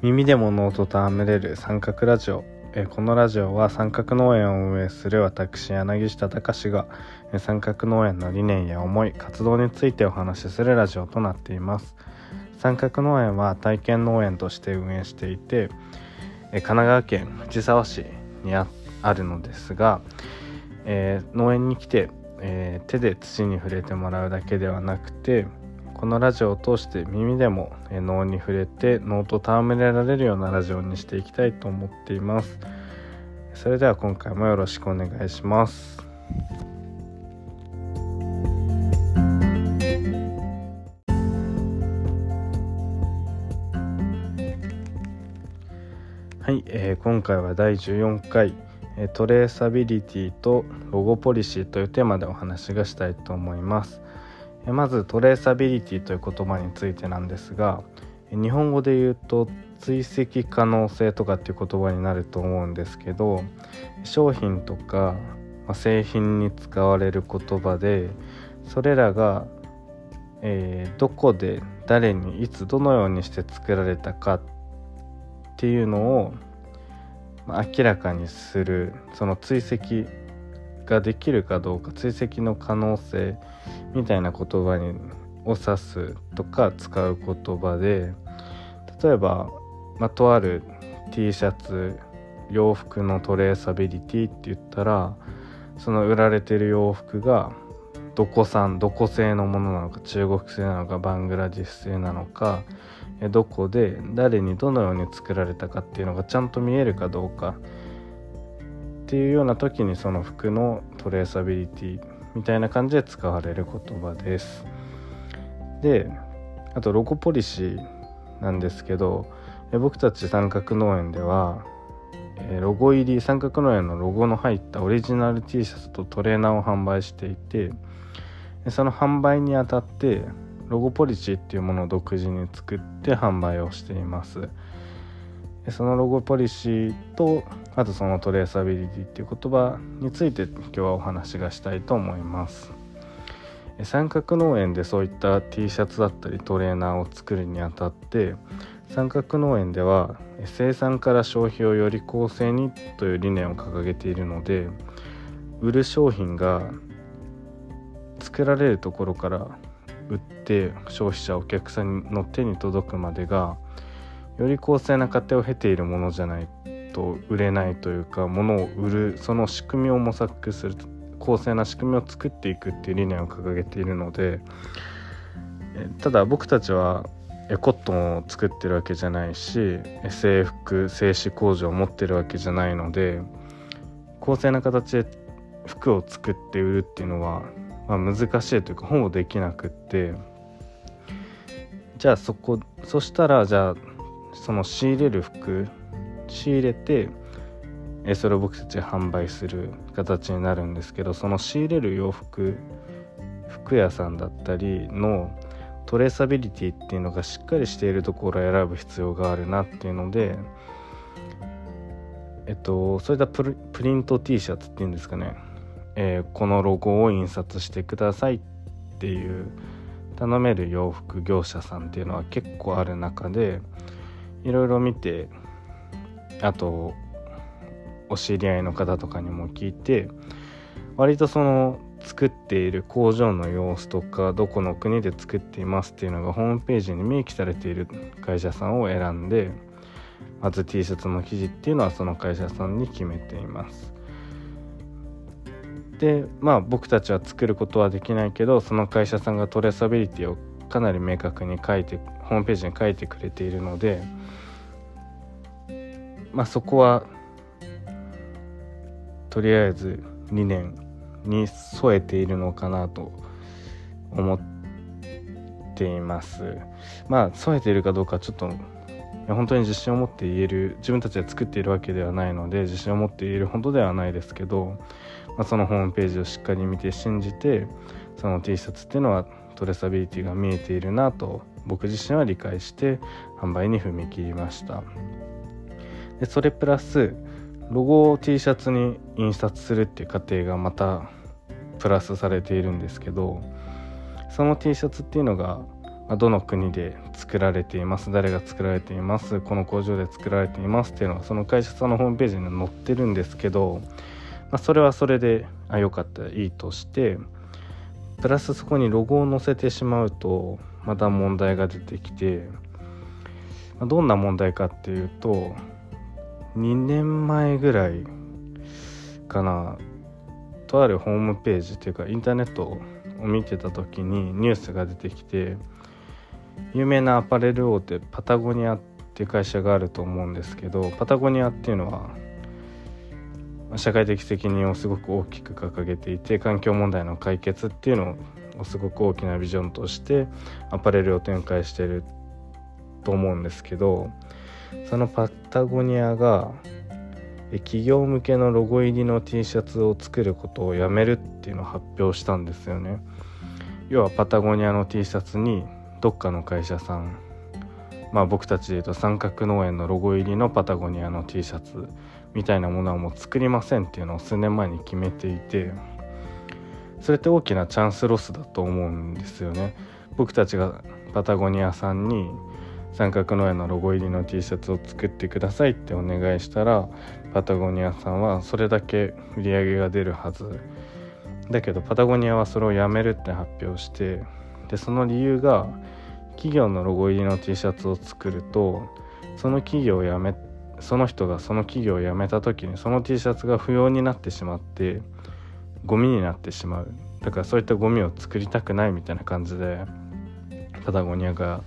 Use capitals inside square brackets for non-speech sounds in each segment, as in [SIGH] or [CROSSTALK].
耳で物音と戯れる三角ラジオ。えこのラジオは三角農園を運営する私柳下隆が三角農園の理念や思い活動についてお話しするラジオとなっています。三角農園は体験農園として運営していてえ神奈川県藤沢市にあるのですが、えー農園に来て、えー手で土に触れてもらうだけではなくてこのラジオを通して耳でもえ脳に触れて脳と戯れられるようなラジオにしていきたいと思っています。それでは今回もよろしくお願いします。はい、えー今回は第14回えトレーサビリティとロゴポリシーというテーマでお話がしたいと思います。まずトレーサビリティという言葉についてなんですが日本語で言うと追跡可能性とかっていう言葉になると思うんですけど商品とか、製品に使われる言葉でそれらが、えーどこで誰にいつどのようにして作られたかっていうのを明らかにするその追跡ができるかどうか追跡の可能性みたいな言葉にを指すとか使う言葉で例えば、ま、とある T シャツ洋服のトレーサビリティって言ったらその売られてる洋服がどこ産どこ製のものなのか中国製なのかバングラディス製なのかどこで誰にどのように作られたかっていうのがちゃんと見えるかどうかっていうような時にその服のトレーサビリティみたいな感じで使われる言葉です。であとロゴポリシーなんですけど僕たち三角農園ではロゴ入り三角農園のロゴの入ったオリジナル T シャツとトレーナーを販売していてその販売にあたってロゴポリシーっていうものを独自に作って販売をしていますそのロゴポリシーとあとそのトレーサビリティっていう言葉について今日はお話がしたいと思います。三角農園でそういった T シャツだったりトレーナーを作るにあたって三角農園では生産から消費をより公正にという理念を掲げているので売る商品が作られるところから売って消費者お客さんの手に届くまでがより公正な過程を経ているものじゃないと売れないというか物を売るその仕組みを模索する公正な仕組みを作っていくっていう理念を掲げているのでただ僕たちはえコットンを作ってるわけじゃないし制服製紙工場を持ってるわけじゃないので公正な形で服を作って売るっていうのは、まあ、難しいというかほぼできなくってじゃあそこそしたらじゃあその仕入れる服仕入れてそれを僕たち販売する形になるんですけどその仕入れる洋服服屋さんだったりのトレーサビリティっていうのがしっかりしているところを選ぶ必要があるなっていうのでえっとそういったプリプリント T シャツっていうんですかね、えーこのロゴを印刷してくださいっていう頼める洋服業者さんっていうのは結構ある中でいろいろ見てあとお知り合いの方とかにも聞いて割とその作っている工場の様子とかどこの国で作っていますっていうのがホームページに明記されている会社さんを選んでまず T シャツの生地っていうのはその会社さんに決めています。でまあ僕たちは作ることはできないけどその会社さんがトレーサビリティをかなり明確に書いてホームページに書いてくれているのでまあそこはとりあえず理念に添えているのかなと思っています。まあ添えているかどうかちょっと本当に自信を持って言える自分たちで作っているわけではないので自信を持って言えるほどではないですけど、まあ、そのホームページをしっかり見て信じてその T シャツっていうのはトレサビリティが見えているなと僕自身は理解して販売に踏み切りました。でそれプラスロゴを T シャツに印刷するっていう過程がまたプラスされているんですけどその T シャツっていうのが、どの国で作られています誰が作られていますこの工場で作られていますっていうのはその会社さんのホームページに載ってるんですけど、まあ、それはそれであ良かったいいとしてプラスそこにロゴを載せてしまうとまた問題が出てきて、まあ、どんな問題かっていうと2年前ぐらいかな。とあるホームページっていうかインターネットを見てた時にニュースが出てきて有名なアパレル大手パタゴニアっていう会社があると思うんですけどパタゴニアっていうのは社会的責任をすごく大きく掲げていて環境問題の解決っていうのをすごく大きなビジョンとしてアパレルを展開してると思うんですけどそのパタゴニアが企業向けのロゴ入りの T シャツを作ることをやめるっていうのを発表したんですよね。要はパタゴニアの T シャツにどっかの会社さんまあ僕たちでいうと三角農園のロゴ入りのパタゴニアの T シャツみたいなものはもう作りませんっていうのを数年前に決めていてそれって大きなチャンスロスだと思うんですよね。僕たちがパタゴニアさんに三角農園のロゴ入りの T シャツを作ってくださいってお願いしたらパタゴニアさんはそれだけ売り上げが出るはず。だけどパタゴニアはそれをやめるって発表してでその理由が企業のロゴ入りの T シャツを作るとその企業を辞めその人がその企業を辞めた時にその T シャツが不要になってしまってゴミになってしまう。だからそういったゴミを作りたくないみたいな感じでパタゴニアが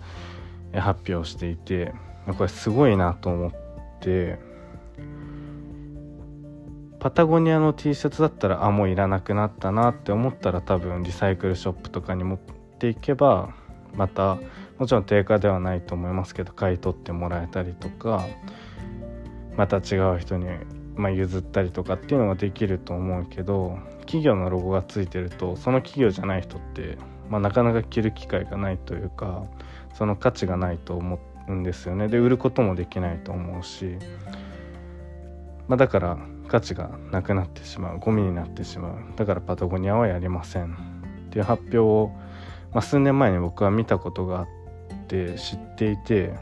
発表していてこれすごいなと思ってパタゴニアの T シャツだったらあもういらなくなったなって思ったら多分リサイクルショップとかに持っていけばまたもちろん定価ではないと思いますけど買い取ってもらえたりとかまた違う人に、まあ、譲ったりとかっていうのができると思うけど企業のロゴがついてるとその企業じゃない人って、まあ、なかなか着る機会がないというかその価値がないと思うんですよね。で売ることもできないと思うし、まあ、だから価値がなくなってしまうゴミになってしまう。だからパタゴニアはやりません。っていう発表を、まあ、数年前に僕は見たことがあって知っていて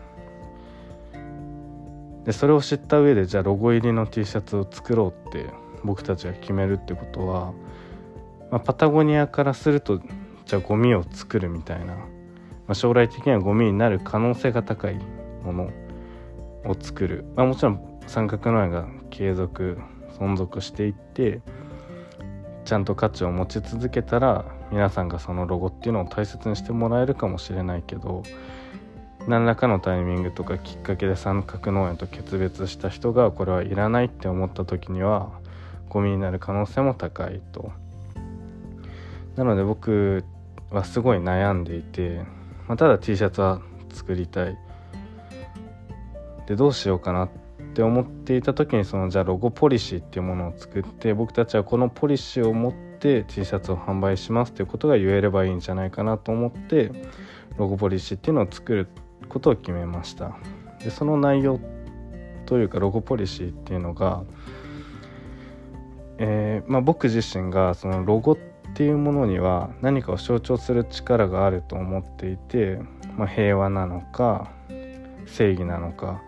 でそれを知った上でじゃあロゴ入りの T シャツを作ろうって僕たちが決めるってことは、まあ、パタゴニアからするとじゃあゴミを作るみたいなまあ、将来的にはゴミになる可能性が高いものを作る、まあ、もちろん三角農園が継続存続していってちゃんと価値を持ち続けたら皆さんがそのロゴっていうのを大切にしてもらえるかもしれないけど何らかのタイミングとかきっかけで三角農園と決別した人がこれはいらないって思った時にはゴミになる可能性も高いと。なので僕はすごい悩んでいてまあ、ただ T シャツは作りたい。でどうしようかなって思っていた時にそのじゃあロゴポリシーっていうものを作って僕たちはこのポリシーを持って T シャツを販売しますっていうことが言えればいいんじゃないかなと思ってロゴポリシーっていうのを作ることを決めました。でその内容というかロゴポリシーっていうのが、えーまあ、僕自身がそのロゴってっていうものには何かを象徴する力があると思っていて、まあ、平和なのか正義なのか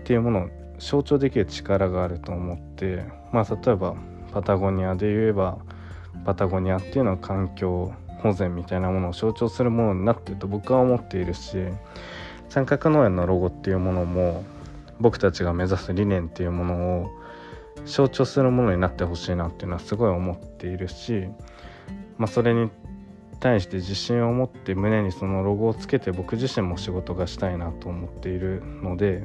っていうものを象徴できる力があると思ってまあ例えばパタゴニアで言えばパタゴニアっていうのは環境保全みたいなものを象徴するものになってると僕は思っているし三角農園のロゴっていうものも僕たちが目指す理念っていうものを象徴するものになってほしいなっていうのはすごい思っているし、まあ、それに対して自信を持って胸にそのロゴをつけて僕自身も仕事がしたいなと思っているので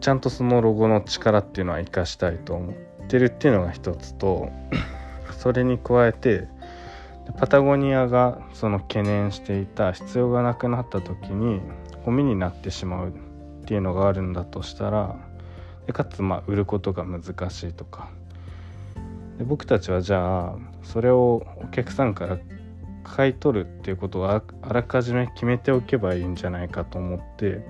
ちゃんとそのロゴの力っていうのは生かしたいと思ってるっていうのが一つと [CLEARS THROAT] それに加えてパタゴニアがその懸念していた必要がなくなった時にゴミになってしまうっていうのがあるんだとしたらでかつまあ売ることが難しいとか。で僕たちはじゃあそれをお客さんから買い取るっていうことをあらかじめ決めておけばいいんじゃないかと思って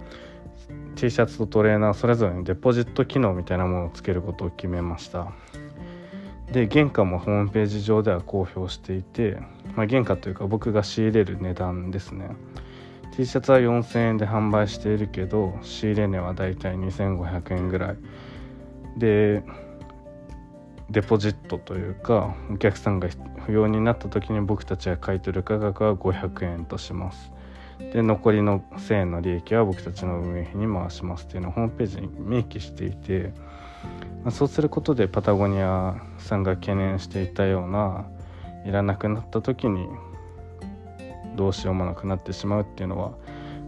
T シャツとトレーナーそれぞれにデポジット機能みたいなものをつけることを決めました。で原価もホームページ上では公表していて、まあ、原価というか僕が仕入れる値段ですね。T シャツは4000円で販売しているけど仕入れ値はだいたい2500円ぐらい。でデポジットというかお客さんが不要になった時に僕たちが買い取る価格は500円とします。で残りの1000円の利益は僕たちの運営費に回しますっていうのをホームページに明記していて、まあ、そうすることでパタゴニアさんが懸念していたようないらなくなった時にどうしようもなくなってしまうっていうのは、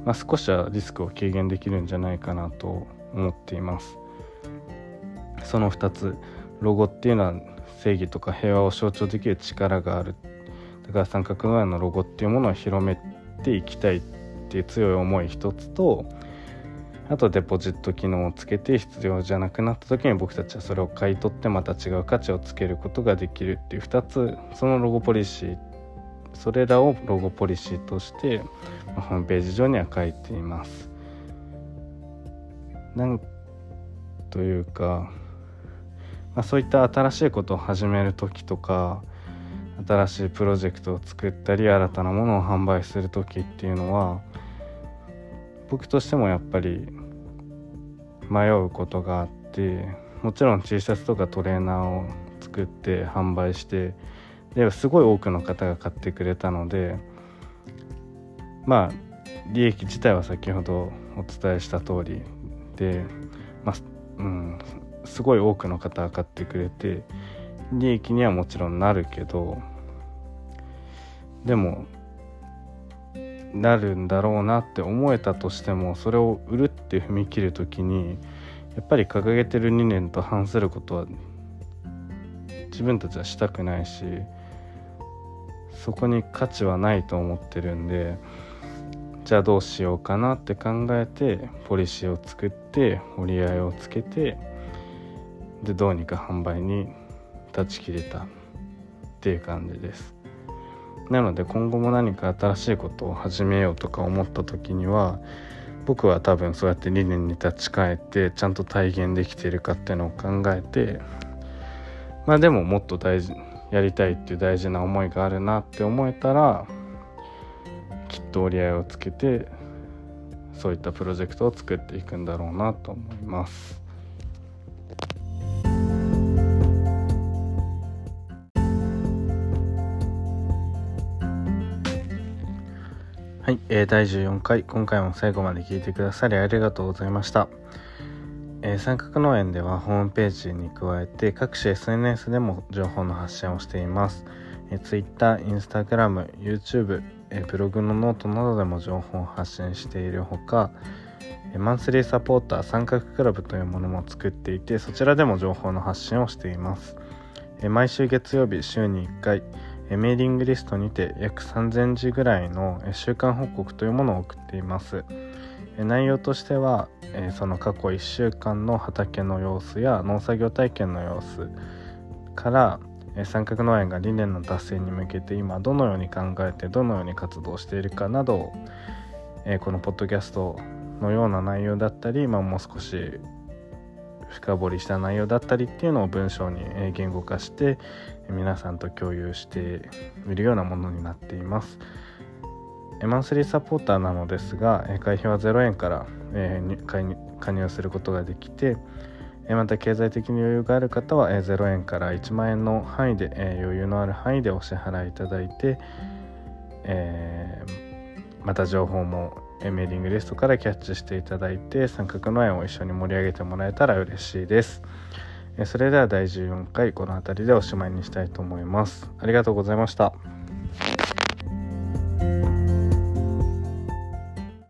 まあ、少しはリスクを軽減できるんじゃないかなと思っています。その2つ。ロゴっていうのは正義とか平和を象徴できる力がある。だから三角農園のロゴっていうものを広めていきたいっていう強い思い一つとあとデポジット機能をつけて必要じゃなくなった時に僕たちはそれを買い取ってまた違う価値をつけることができるっていう2つ。そのロゴポリシーそれらをロゴポリシーとしてホームページ上には書いています。なんというかまあ、そういった新しいことを始める時とか新しいプロジェクトを作ったり新たなものを販売する時っていうのは僕としてもやっぱり迷うことがあってもちろん T シャツとかトレーナーを作って販売してですごい多くの方が買ってくれたのでまあ利益自体は先ほどお伝えした通りで、まあうん、すごい多くの方が買ってくれて利益にはもちろんなるけどでもなるんだろうなって思えたとしてもそれを売るって踏み切る時にやっぱり掲げてる理念と反することは自分たちはしたくないしそこに価値はないと思ってるんでじゃあどうしようかなって考えてポリシーを作って折り合いをつけてでどうにか販売に断ち切れたっていう感じです。なので今後も何か新しいことを始めようとか思った時には僕は多分そうやって理念に立ち返ってちゃんと体現できてるかっていうのを考えてまあでももっと大事やりたいっていう大事な思いがあるなって思えたらきっと折り合いをつけてそういったプロジェクトを作っていくんだろうなと思います。はい、えー、第14回今回も最後まで聞いてくださりありがとうございました、三角農園ではホームページに加えて各種 SNS でも情報の発信をしています、えー、Twitter、Instagram、YouTube、え、ブログのノートなどでも情報を発信しているほかマンスリーサポーター三角クラブというものも作っていてそちらでも情報の発信をしています。毎週月曜日週に1回メーリングリストにて約3000字ぐらいの週間報告というものを送っています。内容としてはその過去1週間の畑の様子や農作業体験の様子から三角農園が理念の達成に向けて今どのように考えてどのように活動しているかなどをこのポッドキャストのような内容だったり、まあ、もう少し深掘りした内容だったりっていうのを文章に言語化して皆さんと共有しているようなものになっています。マンスリーサポーターなのですが会費は0円から加入することができてまた経済的に余裕がある方は0円から1万円の範囲で余裕のある範囲でお支払いいただいてまた情報もメーリングリストからキャッチしていただいて三角の円を一緒に盛り上げてもらえたら嬉しいです。それでは第14回この辺りでおしまいにしたいと思います。ありがとうございました。